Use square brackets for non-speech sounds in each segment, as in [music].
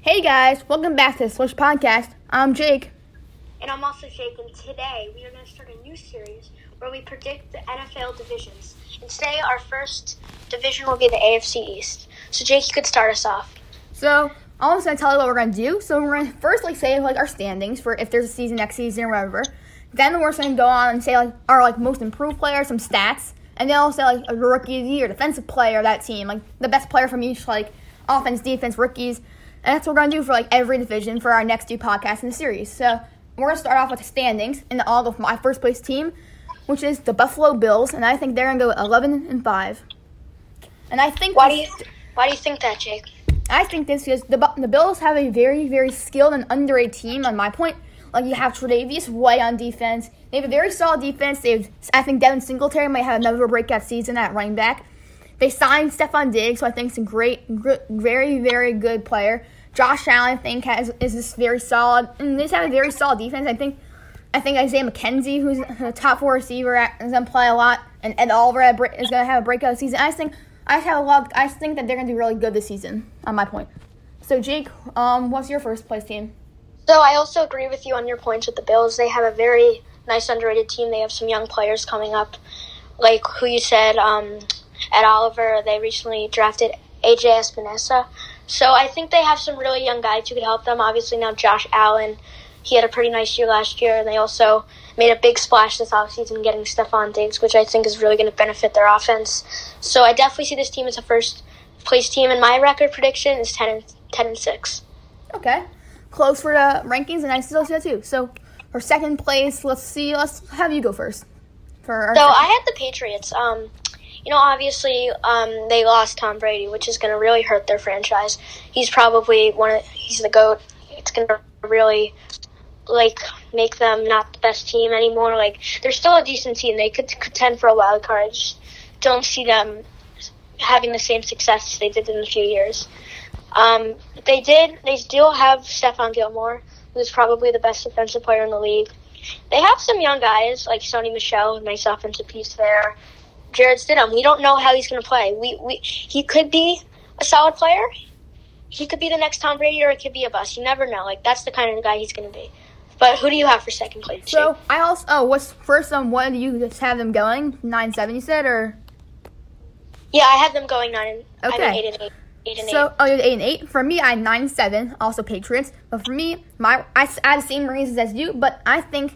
Hey guys, welcome back to the Swish Podcast. I'm Jake. And I'm also Jake, and today we are going to start a new series where we predict the NFL divisions. And today our first division will be the AFC East. So Jake, you could start us off. So I'm just gonna tell you what we're gonna do. So we're gonna first like say like our standings for if there's a season next season or whatever. Then we're just gonna go on and say like our like most improved player, some stats, and then also like a rookie of the year, defensive player of that team, like the best player from each like offense, defense, rookies. And that's what we're gonna do for like every division for our next two podcasts in the series. So we're gonna start off with the standings, and I'll go for my first place team, which is the Buffalo Bills, and I think they're gonna go 11 and five. And I think Why do you Why do you think that, Jake? I think this because the the Bills have a very very skilled and underrated team. On my point, like you have Tre'Davious White on defense. They have a very solid defense. They have, I think Devin Singletary might have another breakout season at running back. They signed Stefon Diggs, so I think it's a great, gr- very very good player. Josh Allen, I think, has is this very solid, and they just have a very solid defense. I think. I think Isaiah McKenzie, who's a top four receiver, is going to play a lot, and Ed Oliver is going to have a breakout season. I think I just have a lot. I just think that they're going to do really good this season. On my point. So Jake, um, what's your first place team? So I also agree with you on your points with the Bills. They have a very nice underrated team. They have some young players coming up, like who you said, um, Ed Oliver. They recently drafted AJ Epenesa. So I think they have some really young guys who could help them. Obviously now Josh Allen, he had a pretty nice year last year, and they also made a big splash this offseason getting Stefon Diggs, which I think is really going to benefit their offense. So I definitely see this team as a first place team, and my record prediction is 10 and, 10 and 6. Okay, close for the rankings, and I still see that too. So for second place, let's see. Let's have you go first. For our So second- I had the Patriots. Um, you know, obviously, um, they lost Tom Brady, which is going to really hurt their franchise. He's probably one of he's the goat. It's going to really like make them not the best team anymore. Like they're still a decent team. They could contend for a wild card. I just don't see them having the same success they did in a few years. Um, they did. They still have Stephon Gilmore, who's probably the best defensive player in the league. They have some young guys like Sony Michel, nice offensive piece there. Jarrett Stidham, we don't know how he's going to play. We, we he could be a solid player. He could be the next Tom Brady, or it could be a bust. You never know. Like that's the kind of guy he's going to be. But who do you have for second place? So? I also oh what's first um what do you just have them going nine seven you said or yeah, I had them going nine. I Okay. had eight and eight. Eight and so eight. oh you had eight and eight for me I had nine seven also Patriots but for me my I, I have the same reasons as you but I think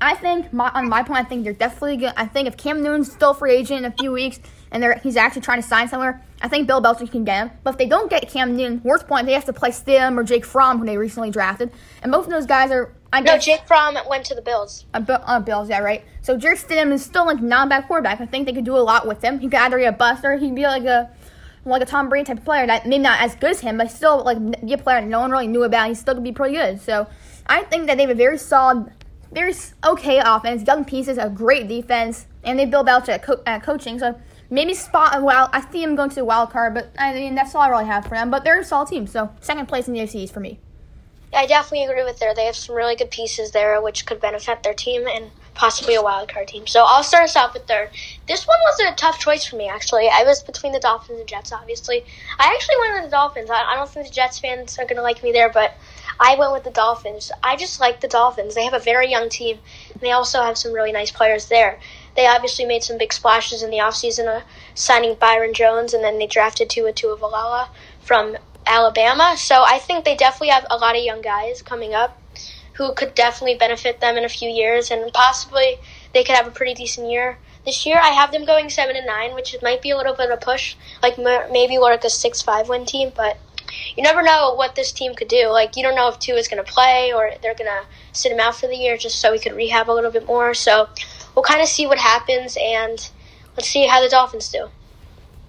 I think my on my point I think they're definitely good I think if Cam Newton's still free agent in a few weeks and they're he's actually trying to sign somewhere I think Bill Belichick can get him but if they don't get Cam Newton worst point they have to play Stim or Jake Fromm who they recently drafted and both of those guys are I no, guess Jake Fromm went to the Bills. Uh, uh, Bills, yeah, right. So Jake Stidham is still like not a bad quarterback. I think they could do a lot with him. He could either be a bust or he'd be like a like a Tom Brady type of player that maybe not as good as him, but still like be a player that no one really knew about. He still could be pretty good. So I think that they have a very solid, very s- okay offense, young pieces, a great defense, and they build Belichick co- coaching. So maybe spot wild. I see them going to the wild card, but I mean that's all I really have for them. But they're a solid team. So second place in the AFC for me. I definitely agree with there. They have some really good pieces there, which could benefit their team and possibly a wild card team. So I'll start us off with third. This one wasn't a tough choice for me, actually. I was between the Dolphins and Jets, obviously. I actually went with the Dolphins. I, I don't think the Jets fans are going to like me there, but I went with the Dolphins. I just like the Dolphins. They have a very young team, and they also have some really nice players there. They obviously made some big splashes in the offseason, uh, signing Byron Jones, and then they drafted Tua Tuivailala from Alabama. So I think they definitely have a lot of young guys coming up who could definitely benefit them in a few years, and possibly they could have a pretty decent year. This year, I have them going seven and nine, which might be a little bit of a push, like maybe like a six-five win team. But you never know what this team could do. Like you don't know if Tua is going to play or they're going to sit him out for the year just so he could rehab a little bit more. So we'll kind of see what happens, and let's see how the Dolphins do.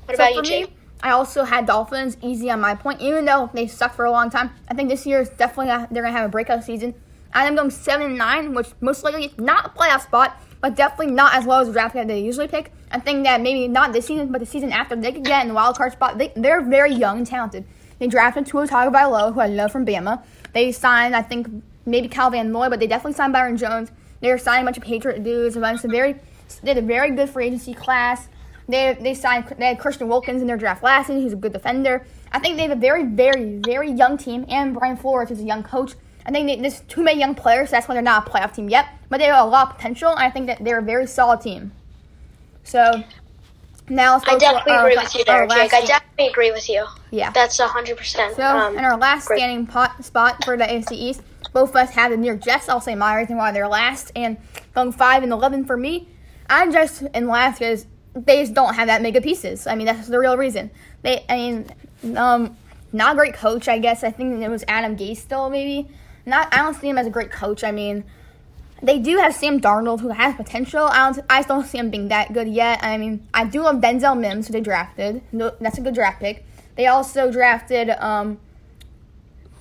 What So about you, me, Jake? I also had Dolphins easy on my point, even though they sucked for a long time. I think this year is definitely they're gonna have a breakout season. I am going seven and nine, which most likely is not a playoff spot, but definitely not as low as the draft that they usually pick. I think that maybe not this season, but the season after they could get in the wild card spot. They, they're very young and talented. They drafted Tua Tagovailoa, who I love from Bama. They signed, I think, maybe Kyle Van Noy, but they definitely signed Byron Jones. They're signing a bunch of Patriot dudes. A bunch of very, they had a very good free agency class. They they signed they had Christian Wilkins in their draft last season. He's a good defender. I think they have a very, very, very young team, and Brian Flores is a young coach. I think they, there's too many young players, so that's why they're not a playoff team yet. But they have a lot of potential, and I think that they're a very solid team. So now let's go I definitely to agree with you there, Jake. I definitely agree with you. Yeah. That's hundred percent. So, um, in our last great. standing pot spot for the AFC East, both of us have the New York Jets. I'll say my reason why they're last, and going five and eleven for me. I'm just in last because they just don't have that mega pieces. I mean, that's the real reason. They, I mean, um, not a great coach. I guess I think it was Adam Gase still maybe. Not, I don't see him as a great coach. I mean, they do have Sam Darnold who has potential. I don't, I just don't see him being that good yet. I mean, I do love Denzel Mims who they drafted. No, that's a good draft pick. They also drafted um,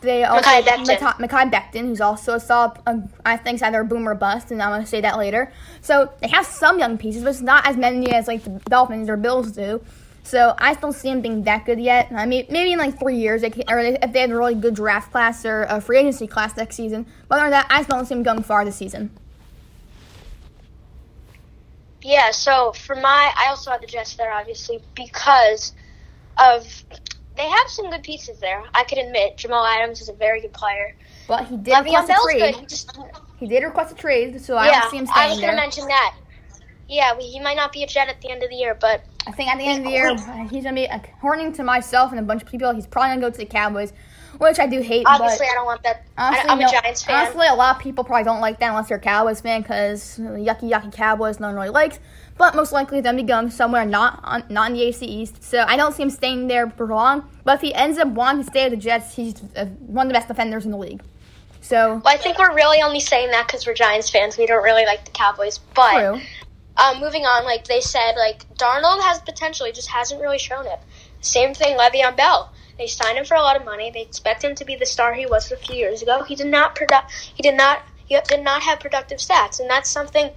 they also Mekhi Becton. Mekhi Mekhi Becton, who's also a solid. Uh, I think is either a boom or bust, and I'm going to say that later. So they have some young pieces, but it's not as many as like the Dolphins or Bills do. So I still see him being that good yet. I mean, maybe in like three years, they can, or if they have a really good draft class or a free agency class next season. But other than that, I just don't see him going far this season. Yeah, so for my, I also had the Jets there, obviously, because of they have some good pieces there. I could admit Jamal Adams is a very good player. But he did Le'Veon request a Bell's trade. He just, He did request a trade, so I yeah, don't see him staying I was going to mention that. Yeah, we, he might not be a Jet at the end of the year, but I think at the end of the year, he's uh, gonna be according to myself and a bunch of people. He's probably gonna go to the Cowboys, which I do hate. obviously but I don't want that. honestly, I'm no- a Giants fan. Honestly, a lot of people probably don't like that unless you're a Cowboys fan because yucky yucky Cowboys no one really likes. But most likely, they'll be going somewhere not on, not in the AC East. So I don't see him staying there for long. But if he ends up wanting to stay at the Jets, he's uh, one of the best defenders in the league. So well, I think we're really only saying that because we're Giants fans. We don't really like the Cowboys, but true. um, moving on, like they said, like Darnold has potential. He just hasn't really shown it. Same thing, Le'Veon Bell. They signed him for a lot of money. They expect him to be the star he was a few years ago. He did not product. He did not. He did not have productive stats, and that's something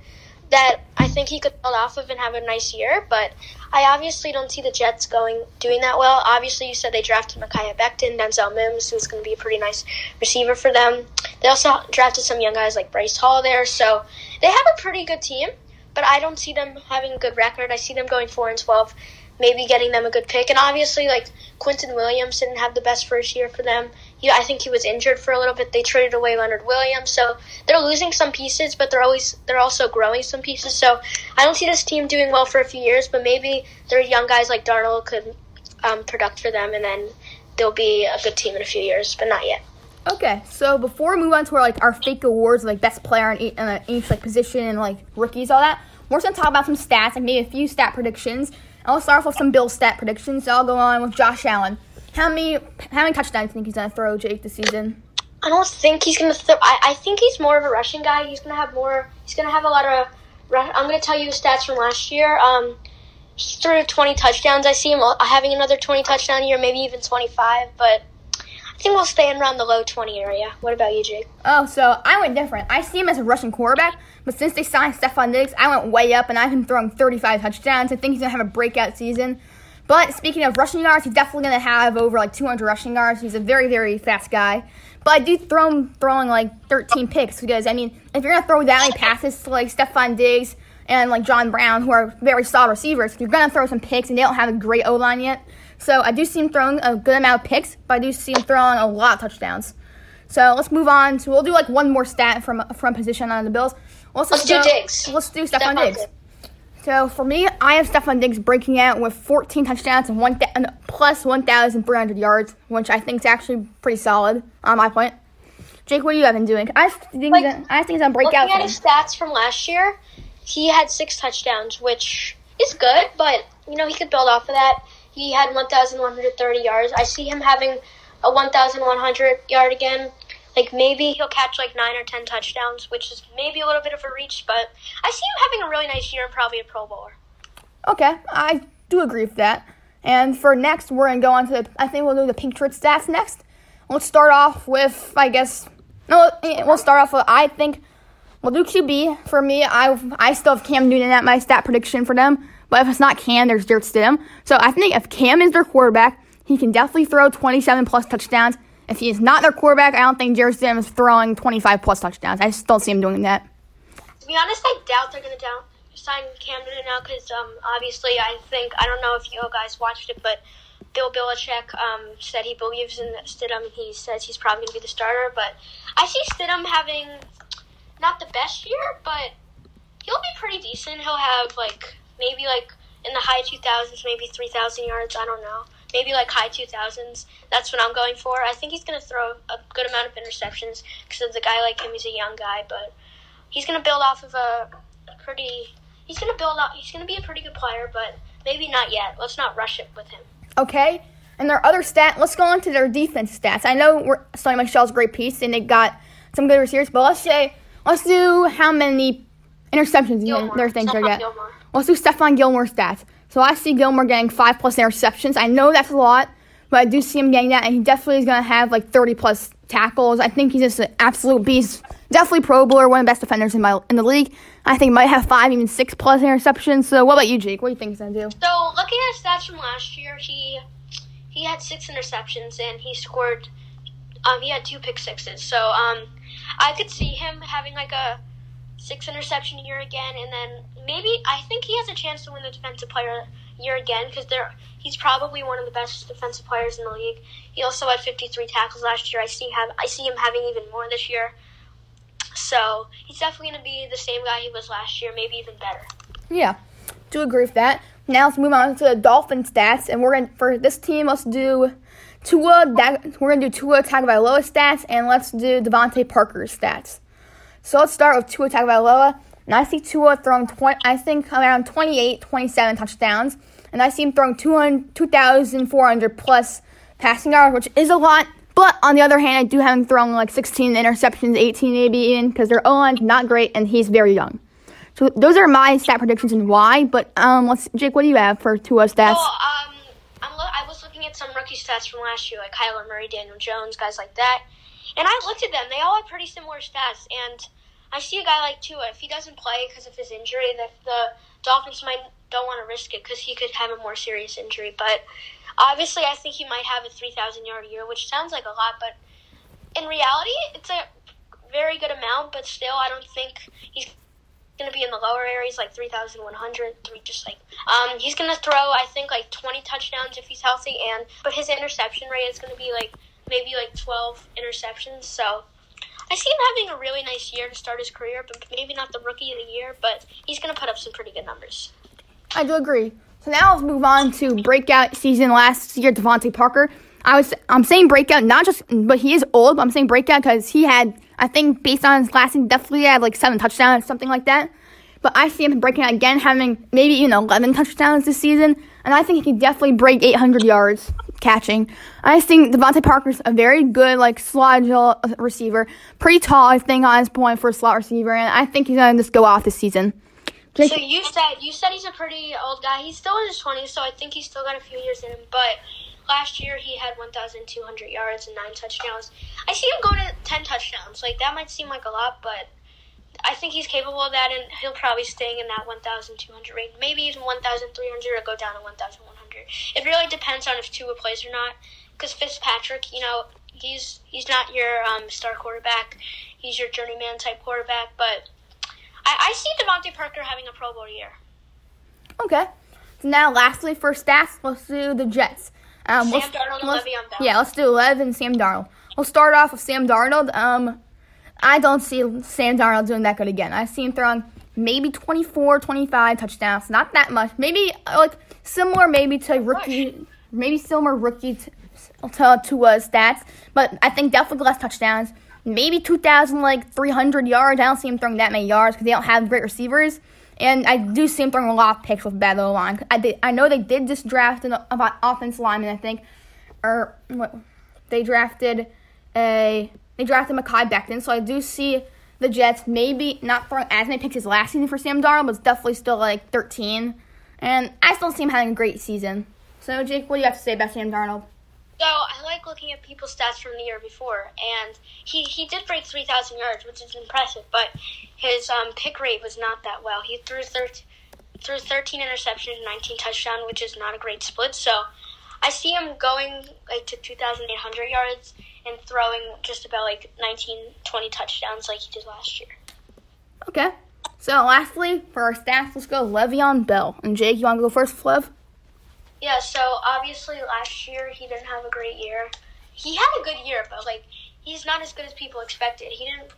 that I think he could build off of and have a nice year. But I obviously don't see the Jets going doing that well. Obviously, you said they drafted Mekhi Becton, Denzel Mims, who's going to be a pretty nice receiver for them. They also drafted some young guys like Bryce Hall there, so they have a pretty good team. But I don't see them having a good record. I see them going four and twelve, maybe getting them a good pick. And obviously, like Quinnen Williams didn't have the best first year for them. He, I think he was injured for a little bit. They traded away Leonard Williams, so they're losing some pieces, but they're always they're also growing some pieces. So I don't see this team doing well for a few years, but maybe their young guys like Darnold could um, product for them, and then they'll be a good team in a few years, but not yet. Okay, so before we move on to our like our fake awards, like best player in each, in each like position and like rookies, all that, we're just gonna talk about some stats, like maybe a few stat predictions. I'll start off with some Bill stat predictions. So I'll go on with Josh Allen. How many how many touchdowns do you think he's gonna throw, Jake, this season? I don't think he's gonna. throw. I, I think he's more of a rushing guy. He's gonna have more. He's gonna have a lot of. I'm gonna tell you the stats from last year. Um, he threw 20 touchdowns. I see him uh, having another 20 touchdown year, maybe even 25. But I think we'll stay in around the low 20 area. What about you, Jake? Oh, so I went different. I see him as a rushing quarterback, but since they signed Stefon Diggs, I went way up and I have been throwing 35 touchdowns. I think he's gonna have a breakout season. But speaking of rushing yards, he's definitely gonna have over like 200 rushing yards. He's a very, very fast guy. But I do throw him throwing like 13 picks because I mean, if you're gonna throw that many passes to like Stefon Diggs and like John Brown, who are very solid receivers, you're gonna throw some picks, and they don't have a great O line yet. So I do see him throwing a good amount of picks, but I do see him throwing a lot of touchdowns. So let's move on. So we'll do like one more stat from from position on the Bills. Let's, Let's just do go- Diggs. Let's do Stephon Stefon Diggs. Diggs. So for me, I have Stefon Diggs breaking out with 14 touchdowns and one th- and plus 1,300 yards, which I think is actually pretty solid on my point. Jake, what do you have been doing? I think Like, that- I think he's gonna break Looking at his stats from last year, he had six touchdowns, which is good, but you know he could build off of that. He had 1,130 yards. I see him having a 1,100 yard again. Like maybe he'll catch like nine or ten touchdowns, which is maybe a little bit of a reach, but I see him having a really nice year and probably a Pro Bowler. Okay, I do agree with that. And for next, we're gonna go on to the, I think we'll do the Patriots stats next. Let's start off with I guess no, eh, we'll start off with I think we'll do QB for me. I I still have Cam Newton at my stat prediction for them, but if it's not Cam, there's Dirt Stidham. So I think if Cam is their quarterback, he can definitely throw 27 plus touchdowns. If he is not their quarterback, I don't think Jarrett Stidham is throwing 25 plus touchdowns. I just don't see him doing that. To be honest, I doubt they're going to down sign Cam Newton now because um, obviously I think I don't know if you guys watched it, but Bill Belichick um, said he believes in Stidham. He says he's probably going to be the starter. But I see Stidham having not the best year, but he'll be pretty decent. He'll have like maybe like in the high 2000s, maybe 3,000 yards. I don't know. Maybe like high 2000s. That's what I'm going for. I think he's going to throw a good amount of interceptions because the guy like him. He's a young guy, but he's going to build off of a pretty. He's going to build up. He's going to be a pretty good player, but maybe not yet. Let's not rush it with him. Okay. And their other stat, let's go into their defense stats. I know we're, Sony Michel's a great piece, and they got some good receivers, but let's say, let's do how many interceptions Gilmore. their things are Stephon get. Gilmore. Let's do Stephon Gilmore's stats. So I see Gilmore getting five plus interceptions. I know that's a lot, but I do see him getting that, and he definitely is going to have like 30 plus tackles. I think he's just an absolute beast. Definitely Pro Bowler, one of the best defenders in my in the league. I think might have five, even six plus interceptions. So what about you, Jake? What do you think he's going to do? So looking at his stats from last year, he he had six interceptions and he scored. Um, he had two pick sixes. So um, I could see him having like a six interception year again, and then maybe I think he has a chance to win the defensive player year again because he's probably one of the best defensive players in the league. He also had 53 tackles last year. I see have I see him having even more this year. So he's definitely going to be the same guy he was last year, maybe even better. Yeah, do agree with that. Now let's move on to the Dolphin stats, and we're gonna for this team. Let's do Tua. That, we're gonna do Tua Tagovailoa stats, and let's do DeVante Parker's stats. So let's start with Tua Tagovailoa, and I see Tua throwing 20, I think around 28, 27 touchdowns, and I see him throwing 200 2,400 plus passing yards, which is a lot. But on the other hand, I do have him throwing like 16 interceptions, 18 maybe even, because their O line's not great, and he's very young. So those are my stat predictions and why. But um, let's Jake, what do you have for Tua stats? Well, um, I'm lo- I was looking at some rookie stats from last year, like Kyler Murray, Daniel Jones, guys like that, and I looked at them. They all had pretty similar stats, and I see a guy like Tua. If he doesn't play because of his injury, the, the Dolphins might don't want to risk it because he could have a more serious injury. But obviously, I think he might have a 3,000 yard year, which sounds like a lot, but in reality, it's a very good amount. But still, I don't think he's going to be in the lower areas like 3,100, three, just like um, he's going to throw I think like 20 touchdowns if he's healthy, and but his interception rate is going to be like maybe like 12 interceptions. So I see him having a really nice year to start his career, but maybe not the rookie of the year, but he's going to put up some pretty good numbers. I do agree. So now let's move on to breakout season last year, DeVante Parker. I was I'm saying breakout, not just but he is old, but I'm saying breakout because he had I think based on his last season definitely had like seven touchdowns, something like that. But I see him breaking out again, having maybe even 11 touchdowns this season, and I think he can definitely break 800 yards catching. I think DeVante Parker's a very good like slot receiver, pretty tall I think on his point for a slot receiver, and I think he's gonna just go off this season. Jake, So you said you said he's a pretty old guy. He's still in his twenties, so I think he's still got a few years in him. But last year he had 1,200 yards and nine touchdowns. I see him going to 10 touchdowns. Like that might seem like a lot, but I think he's capable of that, and he'll probably stay in that 1,200 range. Maybe even 1,300 or go down to 1,100. It really depends on if Tua plays or not. Because Fitzpatrick, you know, he's he's not your um, star quarterback. He's your journeyman type quarterback, but. I, I see DeVante Parker having a Pro Bowl year. Okay. So now, lastly, for stats, let's do the Jets. Um, Sam Darnold and let's- Le'Veon Bell. Yeah, let's do Lev and Sam Darnold. We'll start off with Sam Darnold. Um, I don't see Sam Darnold doing that good again. I see him throwing maybe 24, 25 touchdowns. Not that much. Maybe like similar, maybe to rookie, maybe similar rookie to to, to uh, stats. But I think definitely less touchdowns. Maybe 2,000, like 300 yards. I don't see him throwing that many yards because they don't have great receivers. And I do see him throwing a lot of picks with bad line. I did, I know they did just draft an uh, offensive lineman. I think, or what they drafted a they drafted Mekhi Becton. So I do see the Jets maybe not throwing as many picks as last season for Sam Darnold, but it's definitely still like 13. And I still see him having a great season. So Jake, what do you have to say about Sam Darnold? So I like looking at people's stats from the year before, and he, he did break 3,000 yards, which is impressive, but his um, pick rate was not that well. He threw, thir- threw 13 interceptions and 19 touchdowns, which is not a great split. So I see him going like to 2,800 yards and throwing just about like 19, 20 touchdowns like he did last year. Okay. So lastly, for our stats, let's go Le'Veon Bell. And Jake, you want to go first, Flev? Yeah, so obviously last year he didn't have a great year. He had a good year, but like he's not as good as people expected. He didn't.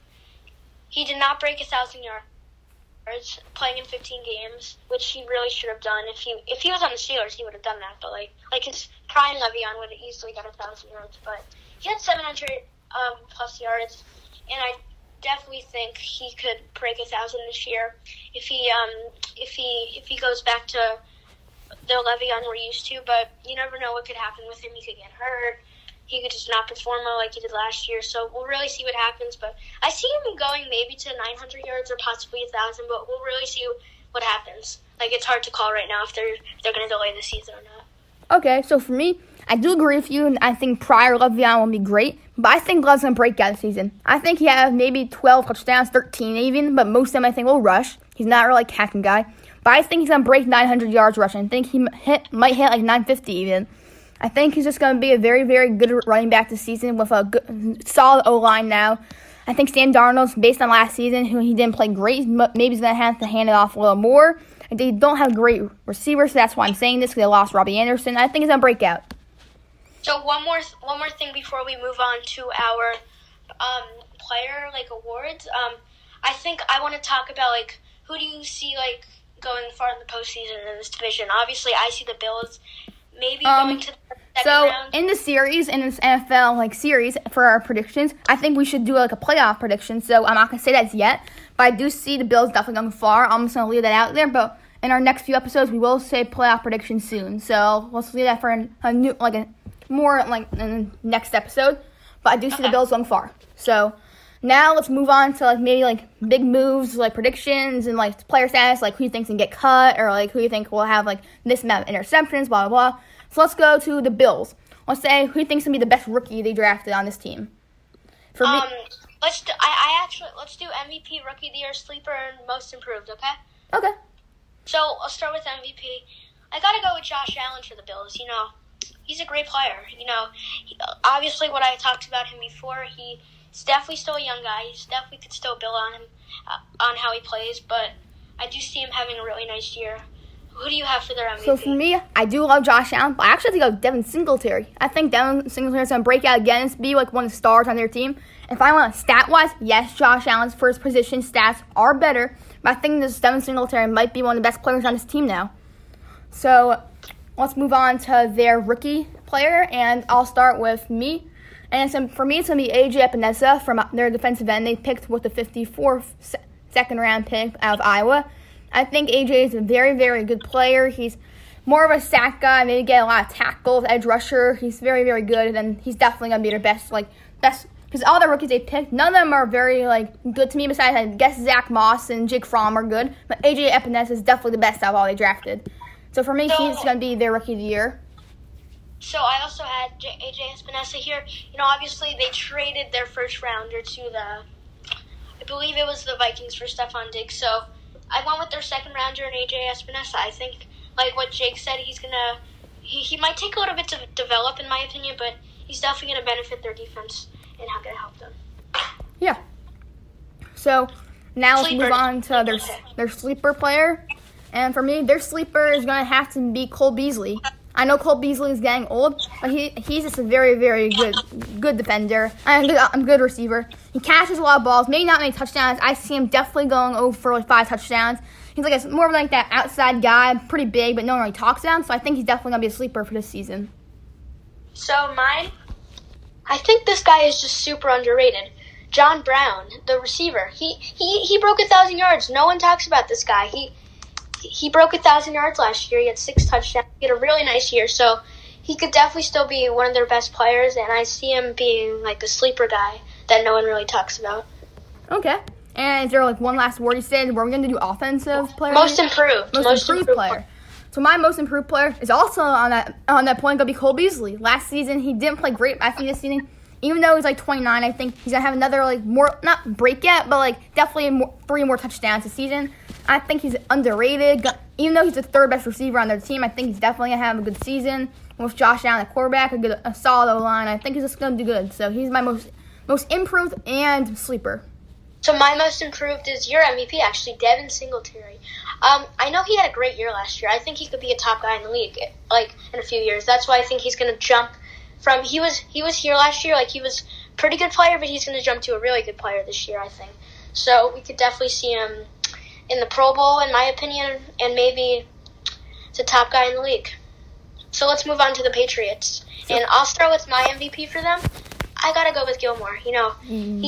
He did not break a thousand yards playing in 15 games, which he really should have done. If he if he was on the Steelers, he would have done that. But like like his prime Le'Veon would have easily got a thousand yards. But he had 700 um, plus yards, and I definitely think he could break a thousand this year if he um if he if he goes back to the Le'Veon we're used to. But you never know what could happen with him. He could get hurt. He could just not perform well like he did last year. So we'll really see what happens. But I see him going maybe to 900 yards or possibly a thousand. But we'll really see what happens. Like it's hard to call right now if they're they're going to delay the season or not. Okay, so for me, I do agree with you, and I think Pryor Le'Veon will be great. But I think Love's gonna break out the season. I think he has maybe 12 touchdowns, 13 even, but most of them I think will rush. He's not really a catching guy. But I think he's gonna break 900 yards rushing. I think he hit, might hit like 950 even. I think he's just gonna be a very, very good running back this season with a good, solid O line now. I think Sam Darnold's based on last season, who he didn't play great. Maybe he's gonna have to hand it off a little more. They don't have great receivers, so that's why I'm saying this because they lost Robbie Anderson. I think he's gonna break out. So one more one more thing before we move on to our um, player like awards. Um, I think I want to talk about like who do you see like going far in the postseason in this division? Obviously, I see the Bills maybe um, going to the so round. in the series in this NFL like series for our predictions, I think we should do like a playoff prediction. So I'm not gonna say that yet, but I do see the Bills definitely going far. I'm just gonna leave that out there, but. In our next few episodes, we will say playoff prediction soon. So let's leave that for an, a new, like a more like in the next episode. But I do see okay. the Bills going far. So now let's move on to like maybe like big moves, like predictions and like player status, like who you think can get cut or like who you think will have like this amount of interceptions, blah blah blah. So let's go to the Bills. Let's say who you think's gonna be the best rookie they drafted on this team. For um, me, let's do, I, I actually let's do MVP, rookie of the year, sleeper, and most improved. Okay. Okay. So I'll start with MVP. I gotta go with Josh Allen for the Bills. You know, he's a great player. You know, he, obviously what I talked about him before, he's definitely still a young guy. He's definitely could still build on him uh, on how he plays, but I do see him having a really nice year. Who do you have for their MVP? So for me, I do love Josh Allen, but I actually think of Devin Singletary. I think Devin Singletary's gonna break out again and be like one of the stars on their team. If I want stat wise, yes, Josh Allen's first position stats are better, but I think this Devin Singletary might be one of the best players on his team now. So let's move on to their rookie player, and I'll start with me. And for me, it's going to be AJ Epenesa from uh, their defensive end. They picked with the 54th second round pick out of Iowa. I think AJ is a very, very good player. He's more of a sack guy, maybe get a lot of tackles, edge rusher. He's very, very good, and he's definitely gonna be their best, like best. Because all the rookies they picked, none of them are very like good to me. Besides, I guess Zach Moss and Jake Fromm are good, but AJ Epenesa is definitely the best out of all they drafted. So for me, so, he's going to be their rookie of the year. So I also had J- AJ Epenesa here. You know, obviously they traded their first rounder to the, I believe it was the Vikings for Stefon Diggs. So I went with their second rounder and AJ Epenesa. I think, like what Jake said, he's gonna, he, he might take a little bit to develop, in my opinion, but he's definitely gonna benefit their defense and how gonna help them. Yeah. So now sleeper. let's move on to their their sleeper player. And for me, their sleeper is going to have to be Cole Beasley. I know Cole Beasley is getting old, but he, he's just a very, very good good defender and a good, a good receiver. He catches a lot of balls, maybe not many touchdowns. I see him definitely going over for like five touchdowns. He's like a, more of like that outside guy, pretty big, but no one really talks about him. So I think he's definitely gonna be a sleeper for this season. So mine, I think this guy is just super underrated. John Brown, the receiver, he he he broke a thousand yards. No one talks about this guy. He he broke a thousand yards last year. He had six touchdowns. He had a really nice year, so he could definitely still be one of their best players. And I see him being like a sleeper guy that no one really talks about. Okay. And is there like one last word you said? We're going to do offensive player. Most improved. Most, most improved, improved, player. So my most improved player is also on that on that point going to be Cole Beasley. Last season he didn't play great. I think this season even though he's like 29, I think he's gonna have another like more not break yet, but like definitely more, three more touchdowns this season. I think he's underrated. Even though he's the third best receiver on their team, I think he's definitely gonna have a good season with Josh Allen at quarterback, a good, a solid O line. I think he's just gonna do good. So he's my most most improved and sleeper. So my most improved is your MVP, actually, Devin Singletary. Um, I know he had a great year last year. I think he could be a top guy in the league, like in a few years. That's why I think he's going to jump from he was he was here last year, like he was pretty good player, but he's going to jump to a really good player this year. I think. So we could definitely see him in the Pro Bowl, in my opinion, and maybe the top guy in the league. So let's move on to the Patriots, and I'll start with my MVP for them. I gotta go with Gilmore. You know, mm.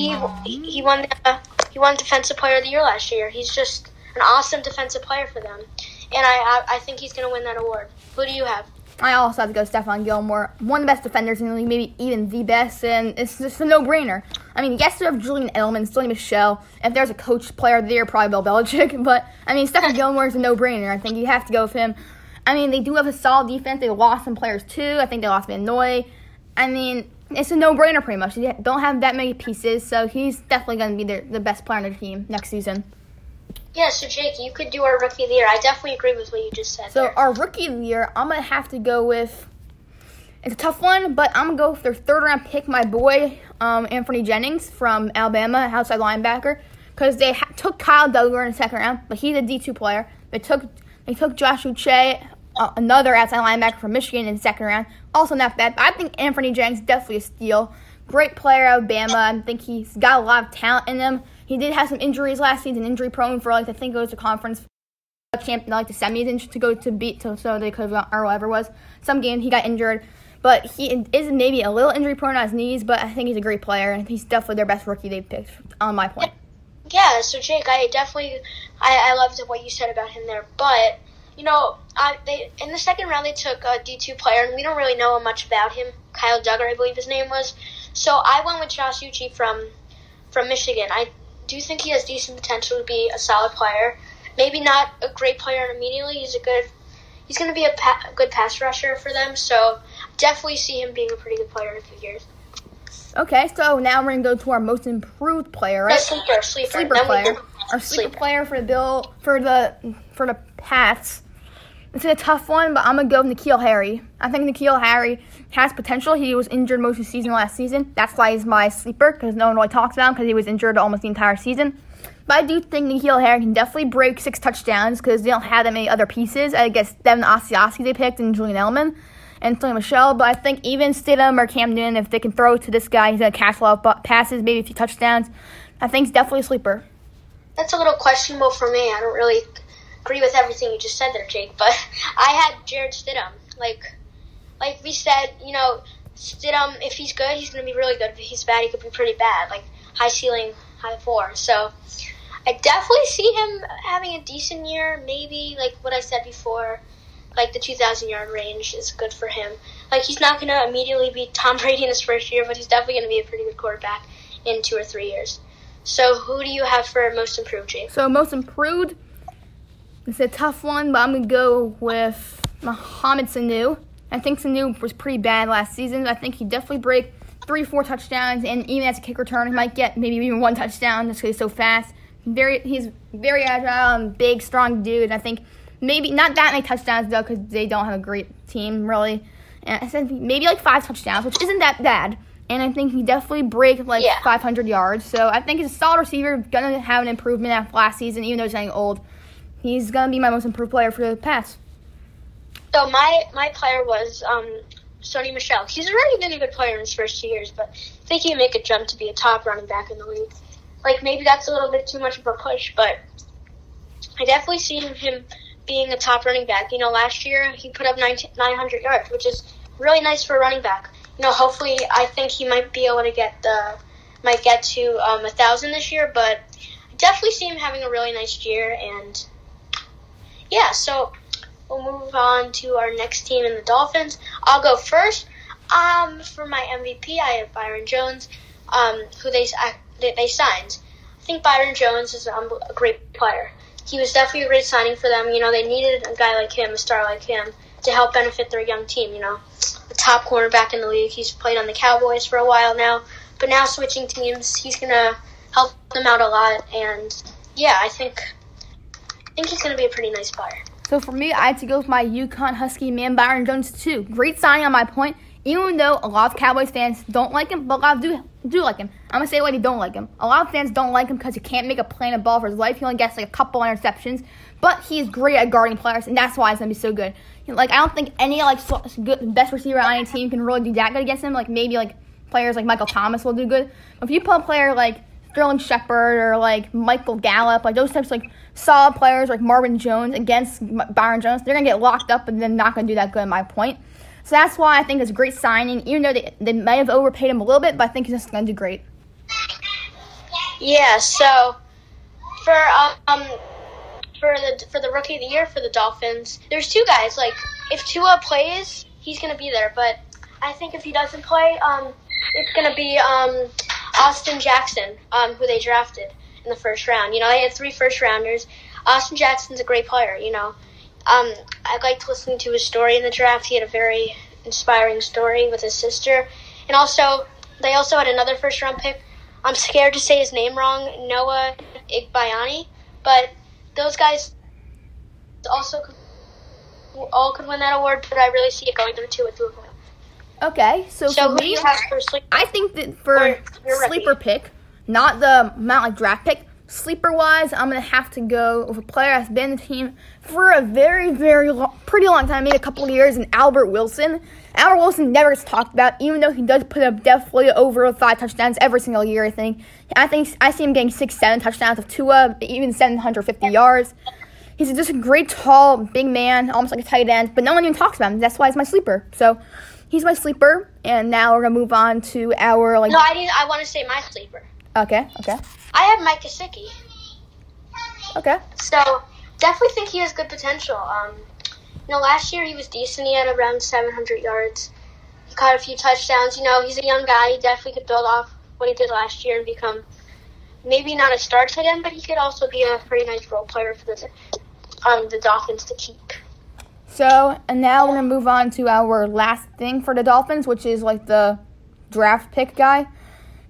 he he won the, he won Defensive Player of the Year last year. He's just an awesome defensive player for them, and I I, I think he's gonna win that award. Who do you have? I also have to go Stephon Gilmore, one of the best defenders in the league, maybe even the best, and it's just a no-brainer. I mean, yes, you have Julian Edelman, Sony Michel. If there's a coach player there, probably Bill Belichick. [laughs] But I mean, Stephon [laughs] Gilmore is a no-brainer. I think you have to go with him. I mean, they do have a solid defense. They lost some players too. I think they lost Van Noy. I mean, it's a no-brainer pretty much. They don't have that many pieces, so he's definitely going to be the, the best player on their team next season. Yeah, so Jake, you could do our rookie of the year. I definitely agree with what you just said. So there. our rookie of the year, I'm gonna have to go with. It's a tough one, but I'm gonna go with their third round pick, my boy um, Anfernee Jennings from Alabama, outside linebacker, because they ha- took Kyle Dugger in the second round, but he's a D2 player. They took they took Josh Uche, uh, another outside linebacker from Michigan in the second round, also not bad. But I think Anfernee Jennings definitely a steal. Great player, Alabama. I think he's got a lot of talent in him. He did have some injuries last season, injury prone for like I think it was a conference champ, like the semis to go to beat, so, so they could have gone, or whatever was. Some game he got injured, but he is maybe a little injury prone on his knees. But I think he's a great player, and he's definitely their best rookie they've picked. On my point. Yeah, so Jake, I definitely, I, I loved what you said about him there, but you know, I, they in the second round they took a D two player, and we don't really know much about him. Kyle Dugger, I believe his name was. So I went with Josh Uche from from Michigan. I do think he has decent potential to be a solid player. Maybe not a great player immediately. He's a good. He's going to be a, pa- good pass rusher for them. So definitely see him being a pretty good player in a few years. Okay, so now we're gonna go to our most improved player, right? No, sleeper, sleeper, sleeper player. Our sleeper, sleeper. player for the bill for the for the Pats. It's a tough one, but I'm gonna go with N'Keal Harry. I think N'Keal Harry has potential. He was injured most of the season last season. That's why he's my sleeper because no one really talks about him because he was injured almost the entire season. But I do think N'Keal Harry can definitely break six touchdowns because they don't have that many other pieces. I guess Devin Asiasi they picked and Julian Edelman and Sony Michel. But I think even Stidham or Cam Newton, if they can throw to this guy, he's gonna catch a lot of passes, maybe a few touchdowns. I think he's definitely a sleeper. That's a little questionable for me. I don't really agree with everything you just said there, Jake. But [laughs] I had Jarrett Stidham. Like, like we said, you know, Stidham. Um, if he's good, he's going to be really good. If he's bad, he could be pretty bad. Like high ceiling, high floor. So I definitely see him having a decent year. Maybe like what I said before, like the 2,000 yard range is good for him. Like he's not going to immediately be Tom Brady in his first year, but he's definitely going to be a pretty good quarterback in two or three years. So who do you have for most improved, Jake? So most improved. It's a tough one, but I'm gonna go with Mohamed Sanu. I think Sanu was pretty bad last season. I think he definitely break three, four touchdowns, and even as a kick return, he might get maybe even one touchdown just because he's so fast. Very, he's very agile and big, strong dude. I think maybe not that many touchdowns though, because they don't have a great team really. And I said maybe like five touchdowns, which isn't that bad. And I think he definitely break like Yeah. 500 yards. So I think he's a solid receiver, gonna have an improvement after last season, even though he's getting old. He's gonna be my most improved player for the Pats. So my my player was um, Sony Michel. He's already been a good player in his first two years, but I think he make a jump to be a top running back in the league. Like maybe that's a little bit too much of a push, but I definitely see him being a top running back. You know, last year he put up 19 900 yards, which is really nice for a running back. You know, hopefully I think he might be able to get the might get to um, a thousand this year, but I definitely see him having a really nice year and yeah, so we'll move on to our next team in the Dolphins. I'll go first. Um, for my MVP, I have Byron Jones, um, who they they, they signed. I think Byron Jones is um, a great player. He was definitely a great signing for them. You know, they needed a guy like him, a star like him, to help benefit their young team. You know, the top cornerback in the league. He's played on the Cowboys for a while now, but now switching teams, he's gonna help them out a lot. And yeah, I think I think he's gonna be a pretty nice player. So for me, I had to go with my UConn Husky man, Byron Jones too. Great signing on my point. Even though a lot of Cowboys fans don't like him, but a lot of do do like him. I'm gonna say why they don't like him. A lot of fans don't like him because he can't make a play in ball for his life. He only gets like a couple interceptions, but he's great at guarding players, and that's why he's gonna be so good. Like I don't think any like good, best receiver on any team can really do that good against him. Like maybe like players like Michael Thomas will do good. If you put a player like Sterling Shepard or like Michael Gallup, like those types of like solid players like Marvin Jones against Byron Jones, they're gonna get locked up and then not gonna do that good. In my point. So that's why I think it's a great signing, even though they, they may have overpaid him a little bit, but I think he's just going to do great. Yeah, so for um for the for the rookie of the year for the Dolphins, there's two guys. Like if Tua plays, he's gonna be there. But I think if he doesn't play, um, it's gonna be um Austin Jackson, um, who they drafted in the first round. You know, they had three first rounders. Austin Jackson's a great player. You know, um, I liked listening to his story in the draft. He had a very inspiring story with his sister, and also they also had another first round pick. I'm scared to say his name wrong, Noah Igbinoghene, but those guys also could, all could win that award. But I really see it going the two with two Okay, so, so for me, I think that for sleeper ready. pick, not the not like draft pick, sleeper wise, I'm gonna have to go with a player that's been the team for a very, very long, pretty long time, maybe a couple of years, and Albert Wilson. Albert Wilson never gets talked about, even though he does put up definitely over five touchdowns every single year. I think. I think I see him getting six, seven touchdowns of Tua, even 750 yards. He's just a great, tall, big man, almost like a tight end, but no one even talks about him. That's why he's my sleeper. So he's my sleeper, and now we're gonna move on to our like. No, I I want to say my sleeper. Okay. Okay. I have Mike Gesicki. Okay. So definitely think he has good potential. Um, you know, last year he was decent. He had around 700 yards. He caught a few touchdowns. You know, he's a young guy. He definitely could build off what he did last year and become maybe not a star tight end, but he could also be a pretty nice role player for the um, the Dolphins to keep. So, and now we're gonna move on to our last thing for the Dolphins, which is like the draft pick guy.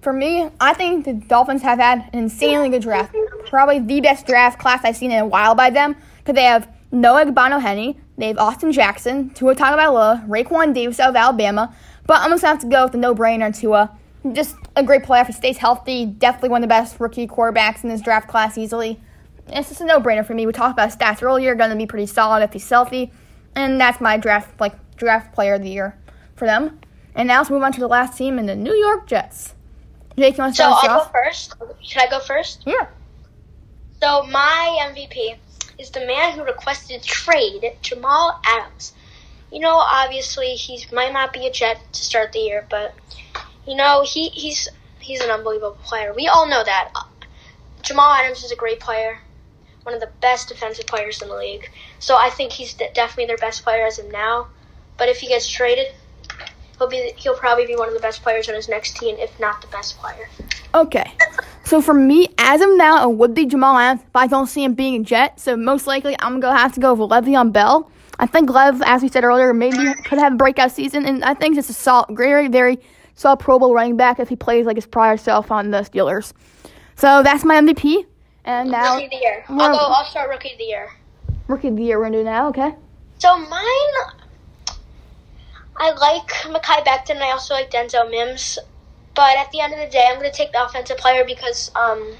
For me, I think the Dolphins have had an insanely good draft. Probably the best draft class I've seen in a while by them. Because they have Noah Igbinoghene, they have Austin Jackson, Tua Tagovailoa, Raekwon Davis out of Alabama. But I'm just gonna have to go with the no-brainer Tua. Just a great player if he stays healthy. Definitely one of the best rookie quarterbacks in this draft class easily. It's just a no-brainer for me. We talked about stats earlier. Going to be pretty solid if he's healthy, and that's my draft like draft player of the year for them. And now let's move on to the last team in the New York Jets. Jake, you want to So start us I'll off? go first. Should I go first? Yeah. So my MVP is the man who requested trade, Jamal Adams. You know, obviously he might not be a Jet to start the year, but you know he he's he's an unbelievable player. We all know that. Jamal Adams is a great player, one of the best defensive players in the league. So I think he's definitely their best player as of now. But if he gets traded, he'll be he'll probably be one of the best players on his next team, if not the best player. Okay. So for me, as of now, it would be Jamal Adams, but I don't see him being a Jet. So most likely, I'm gonna have to go with Le'Veon Bell. I think Lev, as we said earlier, maybe could have a breakout season, and I think it's a solid, very, very solid Pro Bowl running back if he plays like his prior self on the Steelers. So that's my MVP. And now Rookie of the year. I'll go. I'll start rookie of the year. rookie of the year we're gonna do now. Okay. So mine, I like Mekhi Becton. And I also like Denzel Mims. But at the end of the day, I'm going to take the offensive player because um,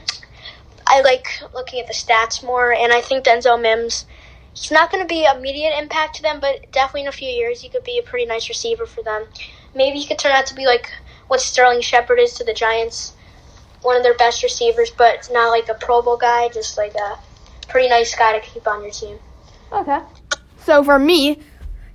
I like looking at the stats more, and I think Denzel Mims. He's not going to be immediate impact to them, but definitely in a few years, he could be a pretty nice receiver for them. Maybe he could turn out to be like what Sterling Shepard is to the Giants, one of their best receivers, but not like a Pro Bowl guy, just like a pretty nice guy to keep on your team. Okay. So for me,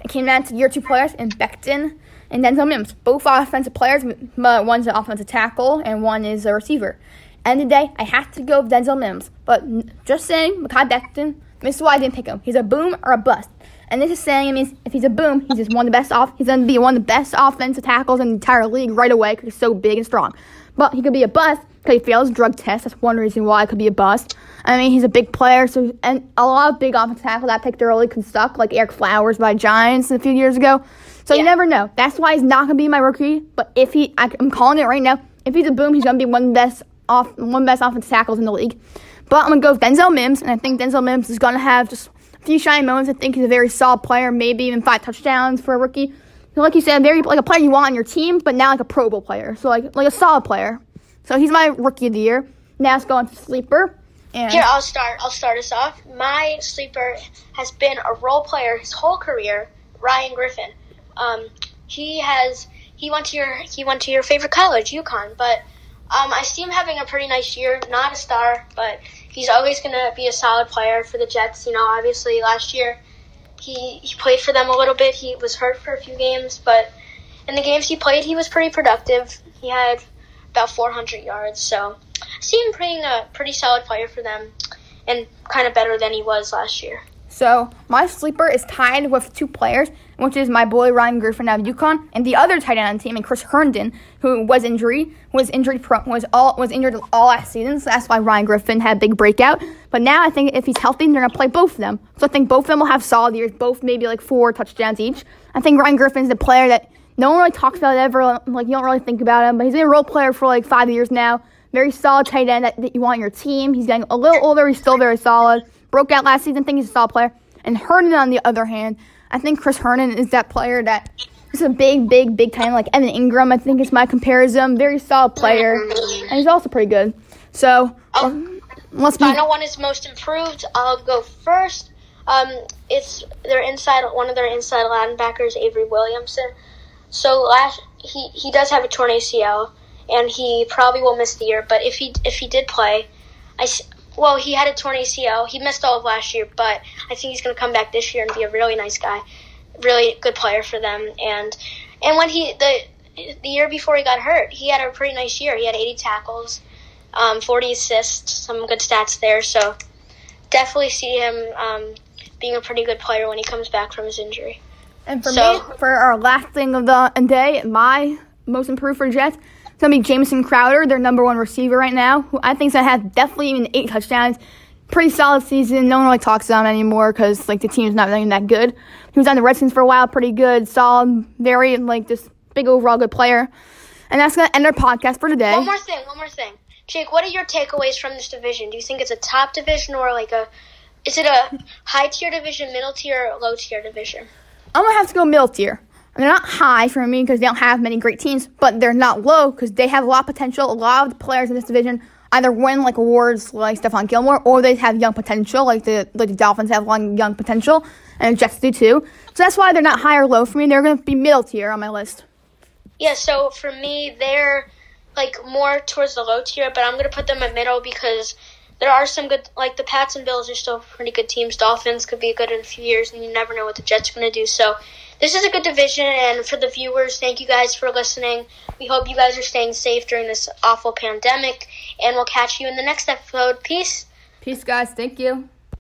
it came down to your two players in Becton and Denzel Mims. Both offensive players, but one's an offensive tackle and one is a receiver. End of the day, I have to go with Denzel Mims. But just saying, Mekhi Becton, this is why I didn't pick him. He's a boom or a bust. And this is saying it means if he's a boom, he's just one of the best off. He's gonna be one of the best offensive tackles in the entire league right away because he's so big and strong. But he could be a bust because he failed his drug test. That's one reason why it could be a bust. I mean, he's a big player, so and a lot of big offensive tackles that picked early can suck, like Ereck Flowers by Giants a few years ago. So you never know. That's why he's not gonna be my rookie. But if he, I, I'm calling it right now. If he's a boom, he's gonna be one best off, one best offensive tackles in the league. But I'm gonna go with Denzel Mims, and I think Denzel Mims is gonna have just a few shiny moments. I think he's a very solid player, maybe even five touchdowns for a rookie. like you said, very like a player you want on your team, but now like a Pro Bowl player. So like like a solid player. So he's my rookie of the year. Now it's going to sleeper. And Here, I'll start. I'll start us off. My sleeper has been a role player his whole career, Ryan Griffin. Um, he has he went to your he went to your favorite college, UConn, but um, I see him having a pretty nice year. Not a star, but he's always going to be a solid player for the Jets. You know, obviously last year he he played for them a little bit. He was hurt for a few games, but in the games he played, he was pretty productive. He had about 400 yards, so I see him being a pretty solid player for them, and kind of better than he was last year. So my sleeper is tied with two players, which is my boy Ryan Griffin out of UConn, and the other tight end on the team, and Chris Herndon, who was injury was injured was all was injured all last season. So that's why Ryan Griffin had a big breakout. But now I think if he's healthy, they're gonna play both of them. So I think both of them will have solid years, both maybe like four touchdowns each. I think Ryan Griffin's the player that no one really talks about it ever. Like you don't really think about him, but he's been a role player for like five years now. Very solid tight end that, that you want on your team. He's getting a little older. He's still very solid. Broke out last season. think he's a solid player. And Herndon, on the other hand, I think Chris Herndon is that player that is a big, big, big time like Evan Engram. I think is my comparison. Very solid player, and he's also pretty good. So Oh. let's be Final one is most improved. I'll go first. Um, it's their inside one of their inside linebackers, Avery Williamson. So last he he does have a torn ACL, and he probably will miss the year. But if he if he did play, I well he had a torn ACL. He missed all of last year, but I think he's going to come back this year and be a really nice guy, really good player for them. And and when he the the year before he got hurt, he had a pretty nice year. He had 80 tackles um, 40 assists, some good stats there. So definitely see him um, being a pretty good player when he comes back from his injury. And for So- me, for our last thing of the day, my most improved for Jets, it's gonna be Jamison Crowder, their number one receiver right now, who I think is gonna have definitely even eight touchdowns. Pretty solid season. No one really talks about him anymore because like the team's not really that good. He was on the Redskins for a while, pretty good, solid, very like just big overall good player. And that's gonna end our podcast for today. One more thing, one more thing. Jake, what are your takeaways from this division? Do you think it's a top division or like a is it a high tier division, middle tier, or low tier division? I'm gonna have to go middle tier. They're not high for me because they don't have many great teams, but they're not low because they have a lot of potential. A lot of the players in this division either win like awards like Stephon Gilmore, or they have young potential, like the like the Dolphins have one young potential, and the Jets do too. So that's why they're not high or low for me. They're gonna be middle tier on my list. Yeah, so for me, they're like more towards the low tier, but I'm gonna put them in middle because there are some good, like the Pats and Bills are still pretty good teams. Dolphins could be good in a few years, and you never know what the Jets are gonna do. So this is a good division, and for the viewers, thank you guys for listening. We hope you guys are staying safe during this awful pandemic, and we'll catch you in the next episode. Peace. Peace, guys. Thank you.